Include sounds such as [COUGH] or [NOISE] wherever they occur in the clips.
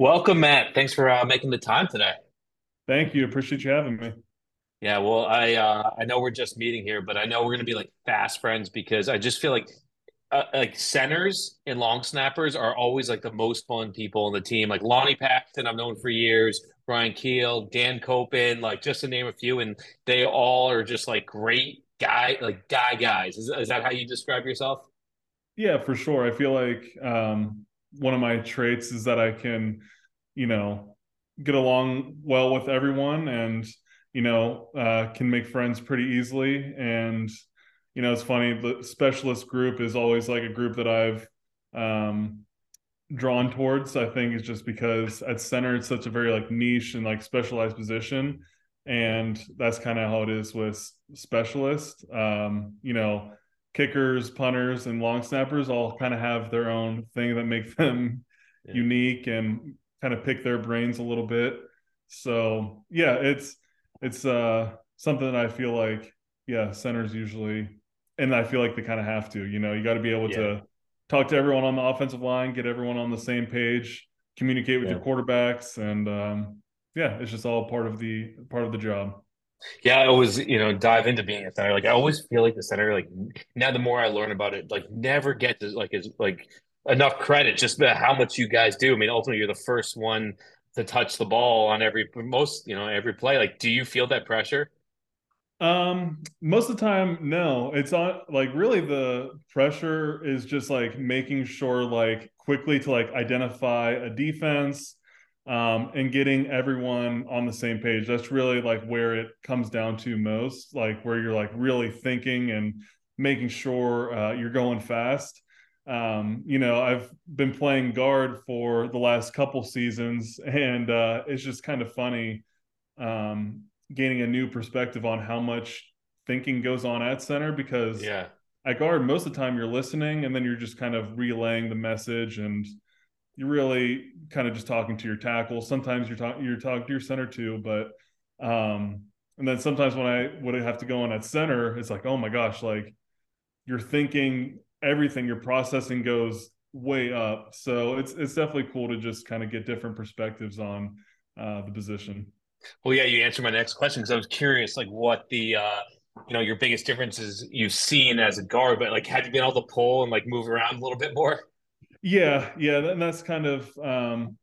Welcome, Matt. Thanks for uh, making the time today. Thank you. Appreciate you having me. Yeah, well, I uh, I know we're just meeting here, but I know we're gonna be like fast friends because I just feel like uh, like centers and long snappers are always like the most fun people on the team. Like Lonnie Paxton, I've known for years. Brian Keel, Dan Koppen, like just to name a few, and they all are just like great guy, like guy guys. Is, is that how you describe yourself? Yeah, for sure. I feel like um, one of my traits is that I can, you know, get along well with everyone and, you know, uh, can make friends pretty easily. And, you know, it's funny, the specialist group is always like a group that I've um, drawn towards. I think it's just because at center, it's such a very like niche and like specialized position. And that's kind of how it is with specialists. Um, you know, kickers, punters, and long snappers all kind of have their own thing that make them yeah. unique and kind of pick their brains a little bit. So yeah, it's it's uh something that I feel like yeah, centers usually and I feel like they kind of have to, you know, you got to be able yeah. to talk to everyone on the offensive line, get everyone on the same page, communicate with yeah. your quarterbacks and um yeah, it's just all part of the part of the job. Yeah, I always, you know, dive into being a center. Like I always feel like the center, like now the more I learn about it, like never gets like is like enough credit just how much you guys do. I mean, ultimately you're the first one to touch the ball on every most, you know, every play. Like, do you feel that pressure? Um, most of the time, no. It's on like really the pressure is just like making sure like quickly to like identify a defense um, and getting everyone on the same page. That's really like where it comes down to most, like where you're like really thinking and making sure uh, you're going fast. Um, you know, I've been playing guard for the last couple seasons, [LAUGHS] and uh, it's just kind of funny um, gaining a new perspective on how much thinking goes on at center because yeah. at guard, most of the time you're listening and then you're just kind of relaying the message and you're really kind of just talking to your tackle. Sometimes you're talking you're talking to your center too, but um, and then sometimes when I would have to go on at center, it's like, oh my gosh, like you're thinking everything, your processing goes way up. So it's it's definitely cool to just kind of get different perspectives on uh, the position. Well, yeah, you answered my next question because I was curious, like what the uh, you know your biggest differences you've seen as a guard, but like had you been able to pull and like move around a little bit more? Yeah, yeah, and that's kind of um,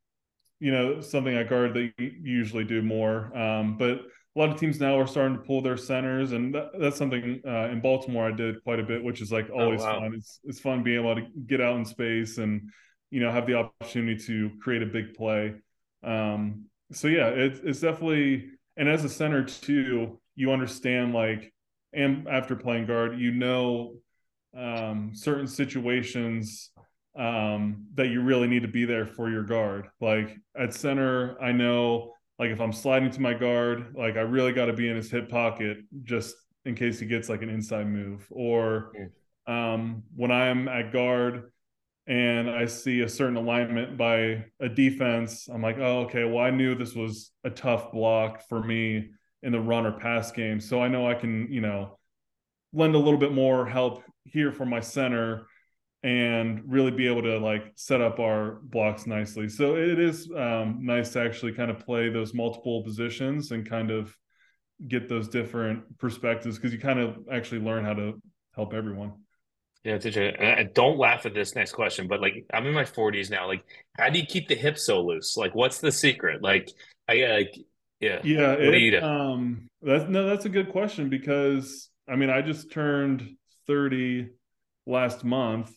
you know something I guard that you usually do more. Um, but a lot of teams now are starting to pull their centers, and that, that's something uh, in Baltimore I did quite a bit, which is like oh, always oh, wow. fun. It's it's fun being able to get out in space and you know have the opportunity to create a big play. Um, so yeah, it's it's definitely and as a center too, you understand like and after playing guard, you know um, certain situations um, that you really need to be there for your guard. Like at center, I know like if I'm sliding to my guard, like I really got to be in his hip pocket just in case he gets like an inside move. Or um, when I'm at guard and I see a certain alignment by a defense, I'm like, oh, okay, well, I knew this was a tough block for me in the run or pass game. So I know I can, you know, lend a little bit more help here for my center and really be able to like set up our blocks nicely. So it is um, nice to actually kind of play those multiple positions and kind of get those different perspectives because you kind of actually learn how to help everyone. Yeah, it's interesting. And don't laugh at this next question, but like I'm in my 40s now. Like, how do you keep the hips so loose? Like, what's the secret? Like, I like, yeah, yeah. What it, do you do? Um, that's no, that's a good question because I mean, I just turned 30 last month,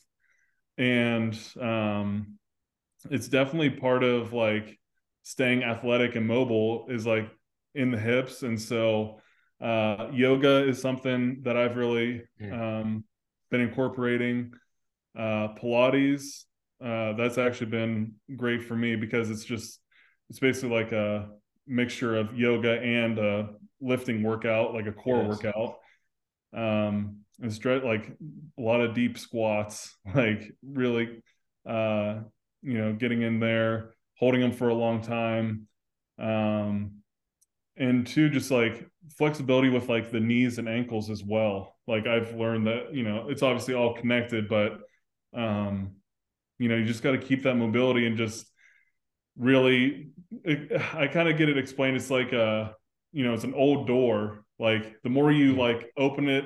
and um, it's definitely part of like staying athletic and mobile is like in the hips. And so uh, yoga is something that i've really um, been incorporating. Uh, pilates uh, that's actually been great for me because it's just it's basically like a mixture of yoga and a lifting workout like a core yes. workout um and stretch like a lot of deep squats, [LAUGHS] like really, uh, you know, getting in there, holding them for a long time, um, and two, just like flexibility with like the knees and ankles as well. Like I've learned that you know it's obviously all connected, but um, you know you just got to keep that mobility and just really it, [SIGHS] I kind of get it explained. It's like a, you know, it's an old door. Like the more you like open it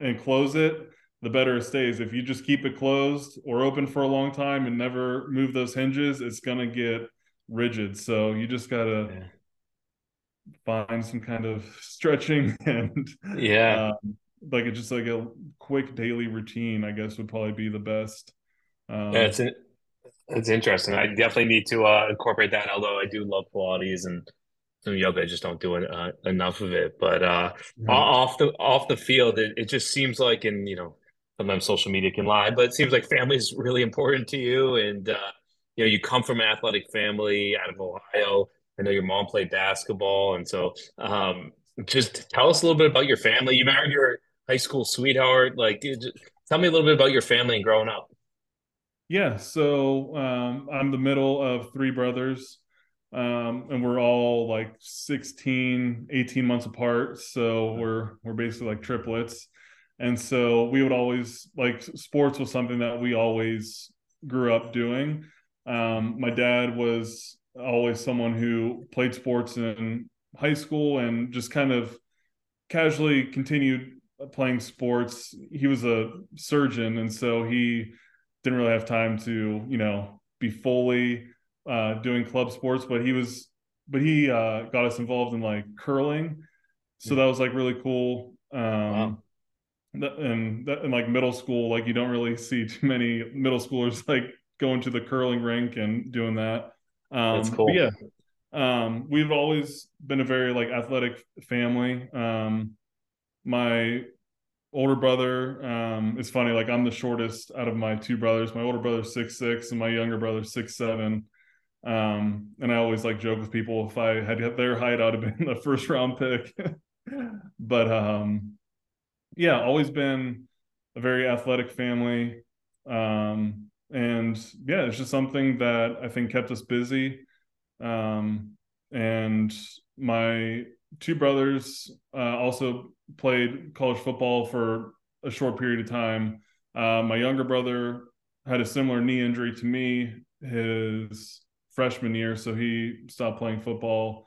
and close it, the better it stays. If you just keep it closed or open for a long time and never move those hinges, it's gonna get rigid. So you just gotta yeah. find some kind of stretching [LAUGHS] and yeah, um, like it's just like a quick daily routine. I guess would probably be the best. Um, yeah, it's an, it's interesting. I definitely need to uh, incorporate that. Although I do love Pilates and some yoga, I just don't do it, uh, enough of it. But uh, off the off the field, it, it just seems like, and you know, sometimes social media can lie, but it seems like family is really important to you. And uh, you know, you come from an athletic family out of Ohio. I know your mom played basketball, and so um, just tell us a little bit about your family. You married your high school sweetheart. Like, tell me a little bit about your family and growing up. Yeah, so um, I'm the middle of three brothers, um, and we're all like 16, 18 months apart. So we're we're basically like triplets, and so we would always like sports was something that we always grew up doing. Um, my dad was always someone who played sports in high school and just kind of casually continued playing sports. He was a surgeon, and so he didn't really have time to you know be fully uh, doing club sports, but he was but he uh, got us involved in like curling, so that was like really cool. Um, wow. And that, in like middle school, like you don't really see too many middle schoolers like going to the curling rink and doing that. Um, That's cool. yeah, um, we've always been a very like athletic family. Um, my older brother um it's funny like i'm the shortest out of my two brothers my older brother's six six and my younger brother's six seven um and i always like joke with people if i had their height i'd have been the first round pick. [LAUGHS] But um yeah always been a very athletic family. Um and yeah it's just something that i think kept us busy. Um and my two brothers uh, also played college football for a short period of time. Uh, my younger brother had a similar knee injury to me. His freshman year, so he stopped playing football.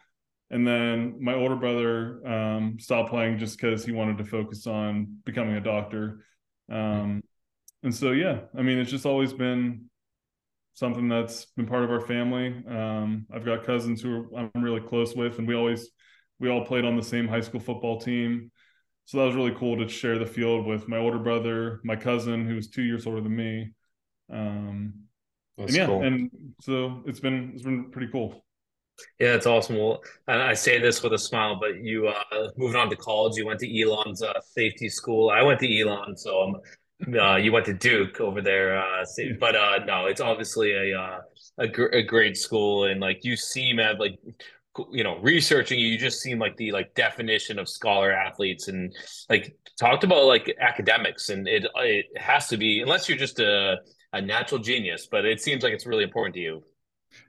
And then my older brother um, stopped playing just because he wanted to focus on becoming a doctor. Um, and so, yeah, I mean, it's just always been something that's been part of our family. Um, I've got cousins who I'm really close with, and we always we all played on the same high school football team. So that was really cool to share the field with my older brother, my cousin, who was two years older than me. Um, and yeah, cool. and so it's been it's been pretty cool. Yeah, it's awesome. Well, and I say this with a smile, but you uh, moving on to college, you went to Elon's uh, safety school. I went to Elon, so I'm, uh, you went to Duke over there. Uh, but uh, no, it's obviously a uh, a, gr- a great school, and like you seem at like you know researching you, you just seem like the like definition of scholar athletes and like talked about like academics and it it has to be unless you're just a a natural genius but it seems like it's really important to you.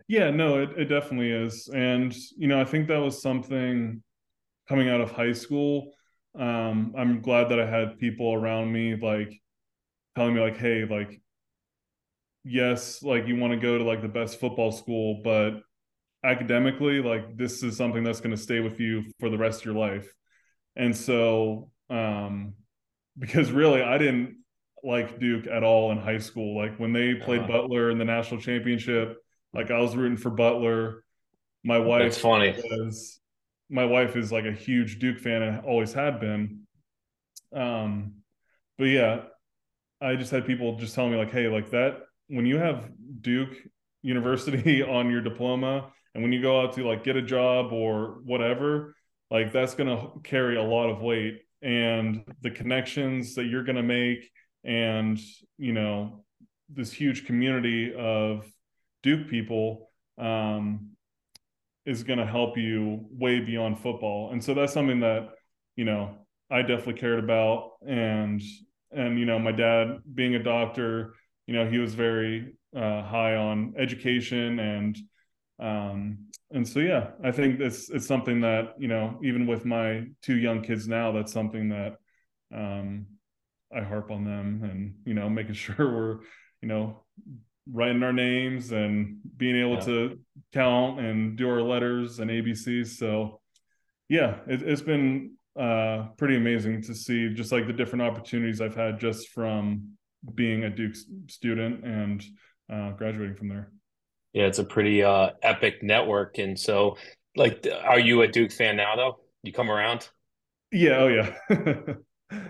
Yeah no it, it definitely is. And you know i think that was something coming out of high school. Um i'm glad that i had people around me like telling me like hey like yes like you want to go to like the best football school but academically like this is something that's going to stay with you for the rest of your life. And so um [LAUGHS] because really i didn't like duke at all in high school. Like when they played uh, butler in the national championship like i was rooting for butler. My wife that's funny. was my wife is like a huge duke fan and always had been. Um but yeah i just had people just telling me like hey like that when you have duke university [LAUGHS] on your diploma and when you go out to like get a job or whatever, like that's going to carry a lot of weight and the connections that you're going to make and, you know, this huge community of Duke people um, is going to help you way beyond football. And so that's something that, you know, I definitely cared about. And, and, you know, my dad being a doctor, you know, he was very uh, high on education and, um, and so yeah i think it's it's something that you know even with my two young kids now that's something that um, i harp on them and you know making [LAUGHS] sure we're you know writing our names and being able yeah. to count and do our letters and ABCs. So yeah, it, has been uh, pretty amazing to see just like the different opportunities I've had just from being a Duke student and uh, graduating from there. Yeah, it's a pretty uh, epic network. And so, like, are you a Duke fan now, though? You come around? Yeah. Oh, yeah. [LAUGHS]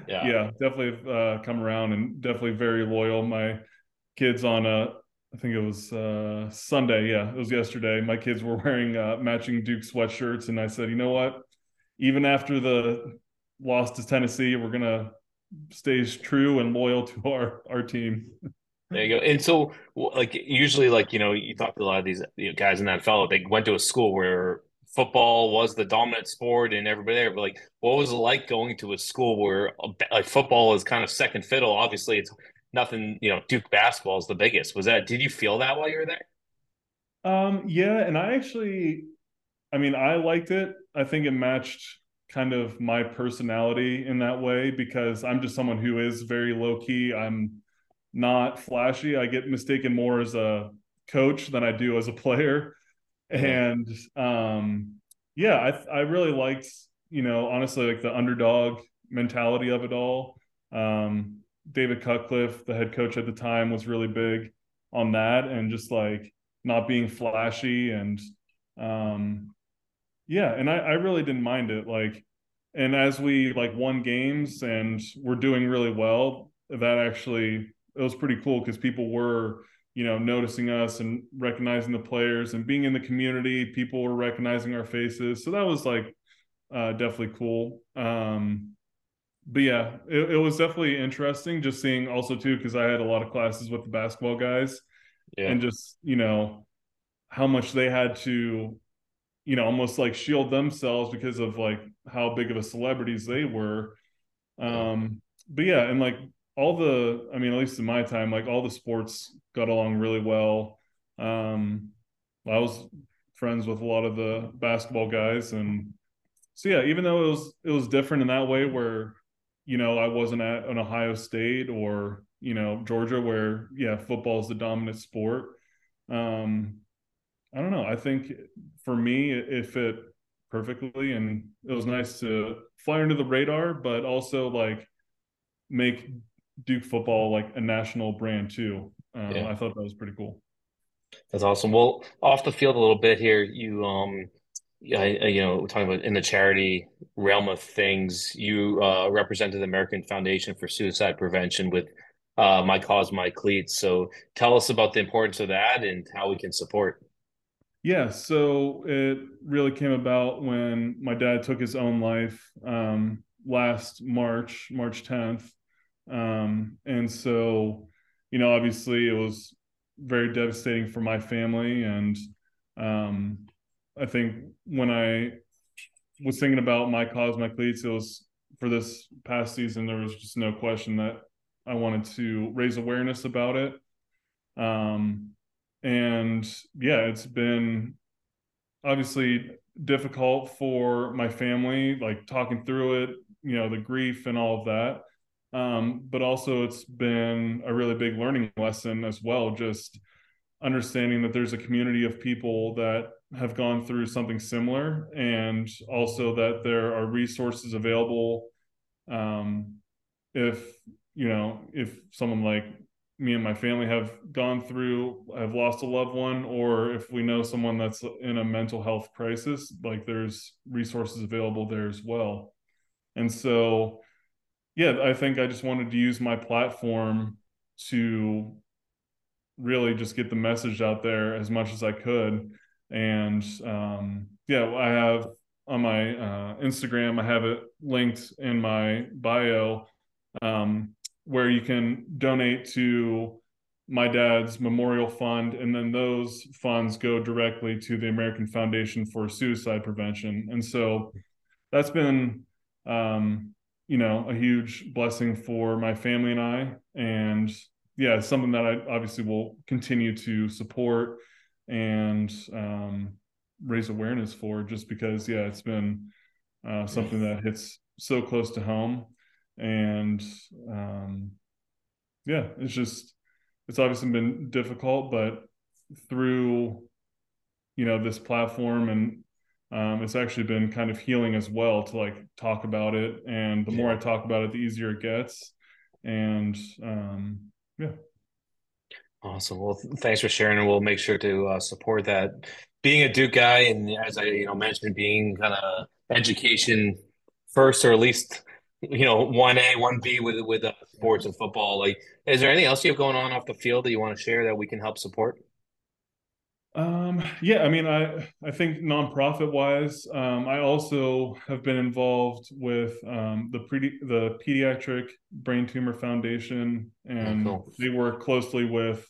yeah. Yeah. Definitely uh, come around and definitely very loyal. My kids on a, uh, I think it was uh, Sunday. Yeah, it was yesterday. My kids were [LAUGHS] wearing uh, matching Duke sweatshirts, and I said, you know what? Even after the loss to Tennessee, we're gonna stay true and loyal to our our team. There you go. And so, like, usually, like, you know, you talk to a lot of these you know, guys in that fellow, they went to a school where football was the dominant sport and everybody there. But, like, what was it like going to a school where, like, football is kind of second fiddle? Obviously, it's nothing, you know, Duke basketball is the biggest. Was that, did you feel that while you were there? Um, yeah. And I actually, I mean, I liked it. I think it matched kind of my personality in that way because I'm just someone who is very low key. I'm, not flashy. I get mistaken more as a coach than I do as a player. And um, yeah, I I really liked, you know, honestly like the underdog mentality of it all. Um, David Cutcliffe, the head coach at the time, was really big on that and just like not being flashy and um yeah, and I, I really didn't mind it. Like and as we like won games and we're doing really well, that actually it was pretty cool because people were you know noticing us and recognizing the players and being in the community people were recognizing our faces. So that was like uh, definitely cool. Um, but yeah it, it, was definitely interesting just seeing also too because i had a lot of classes with the basketball guys yeah. and just you know how much they had to you know almost like shield themselves because of like how big of a celebrities they were. Um but yeah and like all the i mean at least in my time like all the sports got along really well. Um i was friends with a lot of the basketball guys and so yeah even though it was it was different in that way where you know i wasn't at an ohio state or you know georgia where yeah football is the dominant sport. Um i don't know. I think for me it fit perfectly and it was nice to fly under the radar but also like make Duke football like a national brand too. Um, yeah. I thought that was pretty cool. That's awesome. Well, off the field a little bit here, you um, I, you know, talking about in the charity realm of things, you uh, represented the American Foundation for Suicide Prevention with uh, My Cause, My Cleats. So tell us about the importance of that and how we can support. Yeah, so it really came about when my dad took his own life um, last March, March 10th. Um, and so, you know, obviously it was very devastating for my family. And um, I think when I was thinking about my cause, my cleats, it was for this past season, there was just no question that I wanted to raise awareness about it. Um, and yeah, it's been obviously difficult for my family, like talking through it, you know, the grief and all of that um, but also it's been a really big learning lesson as well just understanding that there's a community of people that have gone through something similar and also that there are resources available um, if you know if someone like me and my family have gone through have lost a loved one or if we know someone that's in a mental health crisis like there's resources available there as well. And so yeah, I think I just wanted to use my platform to really just get the message out there as much as I could. And um, yeah, I have on my uh, Instagram, I have it linked in my bio um, where you can donate to my dad's memorial fund. And then those funds go directly to the American Foundation for Suicide Prevention. And so that's been um, you know, a huge blessing for my family and I. And yeah, something that I obviously will continue to support and um, raise awareness for just because, yeah, it's been uh, something that hits so close to home. And um, yeah, it's just, it's obviously been difficult, but through you know this platform and um, it's actually been kind of healing as well to like talk about it and the more i talk about it the easier it gets and um, yeah. Awesome. Well thanks for sharing and we'll make sure to uh, support that. Being a duke guy and as i you know mentioned being kind of education first or at least you know one a one b with with uh, sports and football like is there anything else you have going on off the field that you want to share that we can help support um, yeah, I mean, I I think nonprofit wise, um, I also have been involved with um, the pre- the pediatric brain tumor foundation, and oh, cool. they work closely with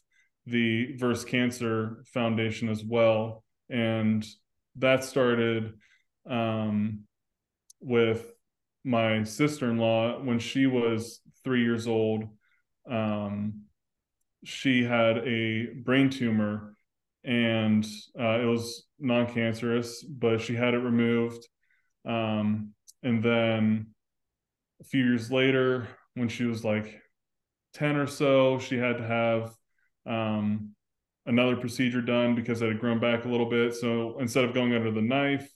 the Verse Cancer Foundation as well, and that started um, with my sister in law when she was three years old. Um, she had a brain tumor and uh, it was non-cancerous, but she had it removed. Um, and then a few years later, when she was like 10 or so, she had to have um, another procedure done because it had grown back a little bit. So instead of going under the knife,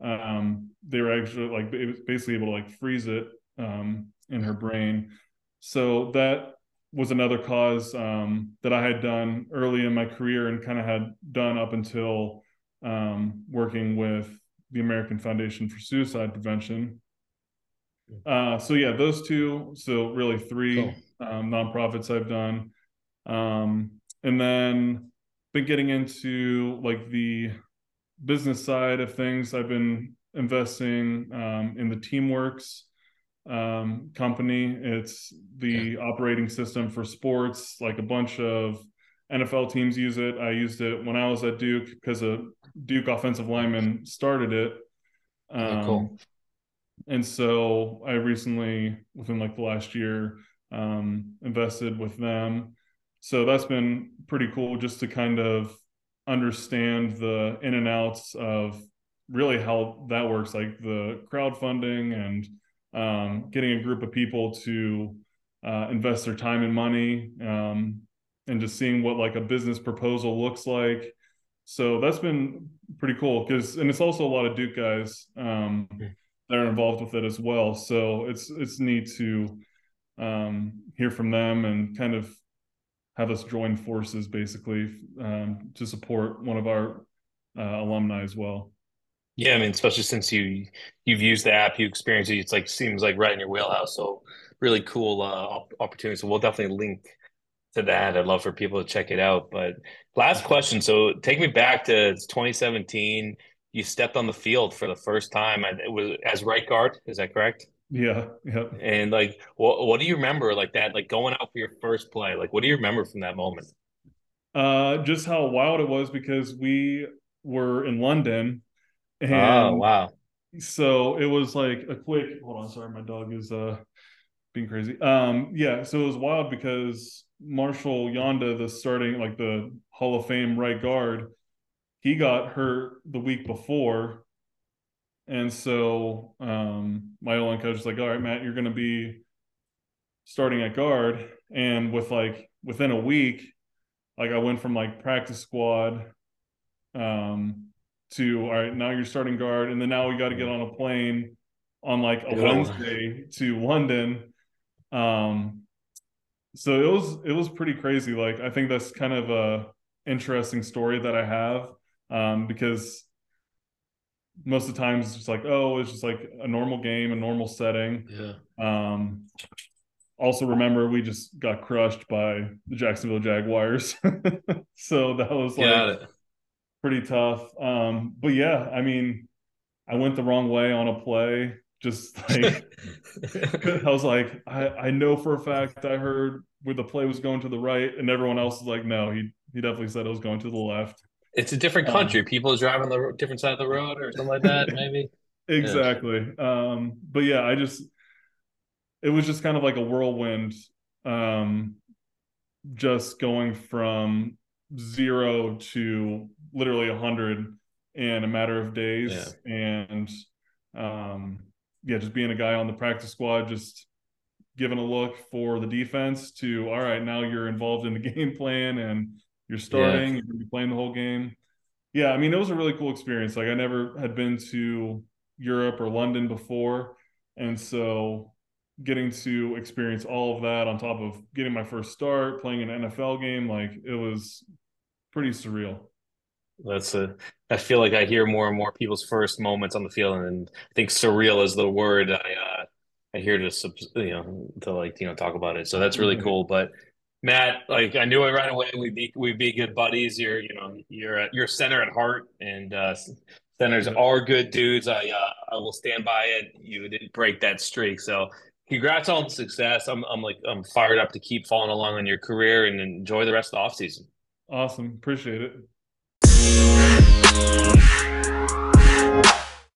um, they were actually like basically able to like freeze it um, in her brain. So that was another cause um, that I had done early in my career and kind of had done up until um, working with the American Foundation for Suicide Prevention. Uh, so yeah, those two. So really three cool. um, nonprofits I've done, um, and then been getting into like the business side of things. I've been investing um, in the Teamworks um, company. It's the operating system for sports. Like a bunch of NFL teams use it. I used it when I was at Duke because a Duke offensive lineman started it. Um, oh, cool. And so I recently, within like the last year, um, invested with them. So that's been pretty cool just to kind of understand the in and outs of really how that works, like the crowdfunding and um, getting a group of people to uh, invest their time and money um, and just seeing what like a business proposal looks like. So that's been pretty cool because and it's also a lot of duke guys um, that are involved with it as well. So it's it's neat to um, hear from them and kind of have us join forces basically um, to support one of our uh, alumni as well yeah, I mean, especially since you you've used the app, you experience it. It's like seems like right in your wheelhouse. So really cool uh, opportunity. So we'll definitely link to that. I'd love for people to check it out. But last question. So take me back to 2017. You stepped on the field for the first time. It was as right guard. Is that correct? Yeah. Yeah. And like, what what do you remember like that? Like going out for your first play. Like, what do you remember from that moment? Uh, just how wild it was because we were in London and oh wow! So it was like a quick. Hold on, sorry, my dog is uh being crazy. Um, yeah, so it was wild because Marshall Yanda, the starting like the Hall of Fame right guard, he got hurt the week before, and so um, my O-line coach was like, "All right, Matt, you're going to be starting at guard," and with like within a week, like I went from like practice squad um to all right now you're starting guard and then now we got to get on a plane on like a wednesday to london. Um so it was it was pretty crazy. Like i think that's kind of a interesting story that i have um because most of the times it's just like oh it's just like a normal game a normal setting. Yeah. Um also remember we just got crushed by the jacksonville jaguars. [LAUGHS] So that was like pretty tough. Um, but yeah, I mean, I went the wrong way on a play. Just [LAUGHS] like [LAUGHS] I was like, I, I know for a fact I heard where the play was going to the right, and everyone else is like, no, he he definitely said it was going to the left. It's a different um, country. Um, People driving the different side of the road or something like that, maybe. [LAUGHS] exactly. Yeah. Um, but yeah, I just it was just kind of like a whirlwind. Um, just going from zero to literally a hundred in a matter of days, yeah. and um, yeah, just being a guy on the practice squad, just giving a look for the defense to all right, now you're involved in the [LAUGHS] game plan and you're starting, yeah. you're be playing the whole game. Yeah, I mean, it was a really cool experience. Like I never had been to Europe or London before, and so getting to experience all of that on top of getting my first start, playing an NFL game, like it was pretty surreal. That's a. I feel like I hear more and more people's first moments on the field, and I think surreal is the word I uh, I hear to you know to like you know talk about it. So that's really mm-hmm. cool. But Matt, like I knew it right away. We'd be we'd be good buddies. You're you know you're a, you're center at heart, and uh, centers are good dudes. I uh, I will stand by it. You didn't break that streak, so congrats on success. I'm I'm like I'm fired up to keep following along on your career and enjoy the rest of the off season. Awesome, appreciate it.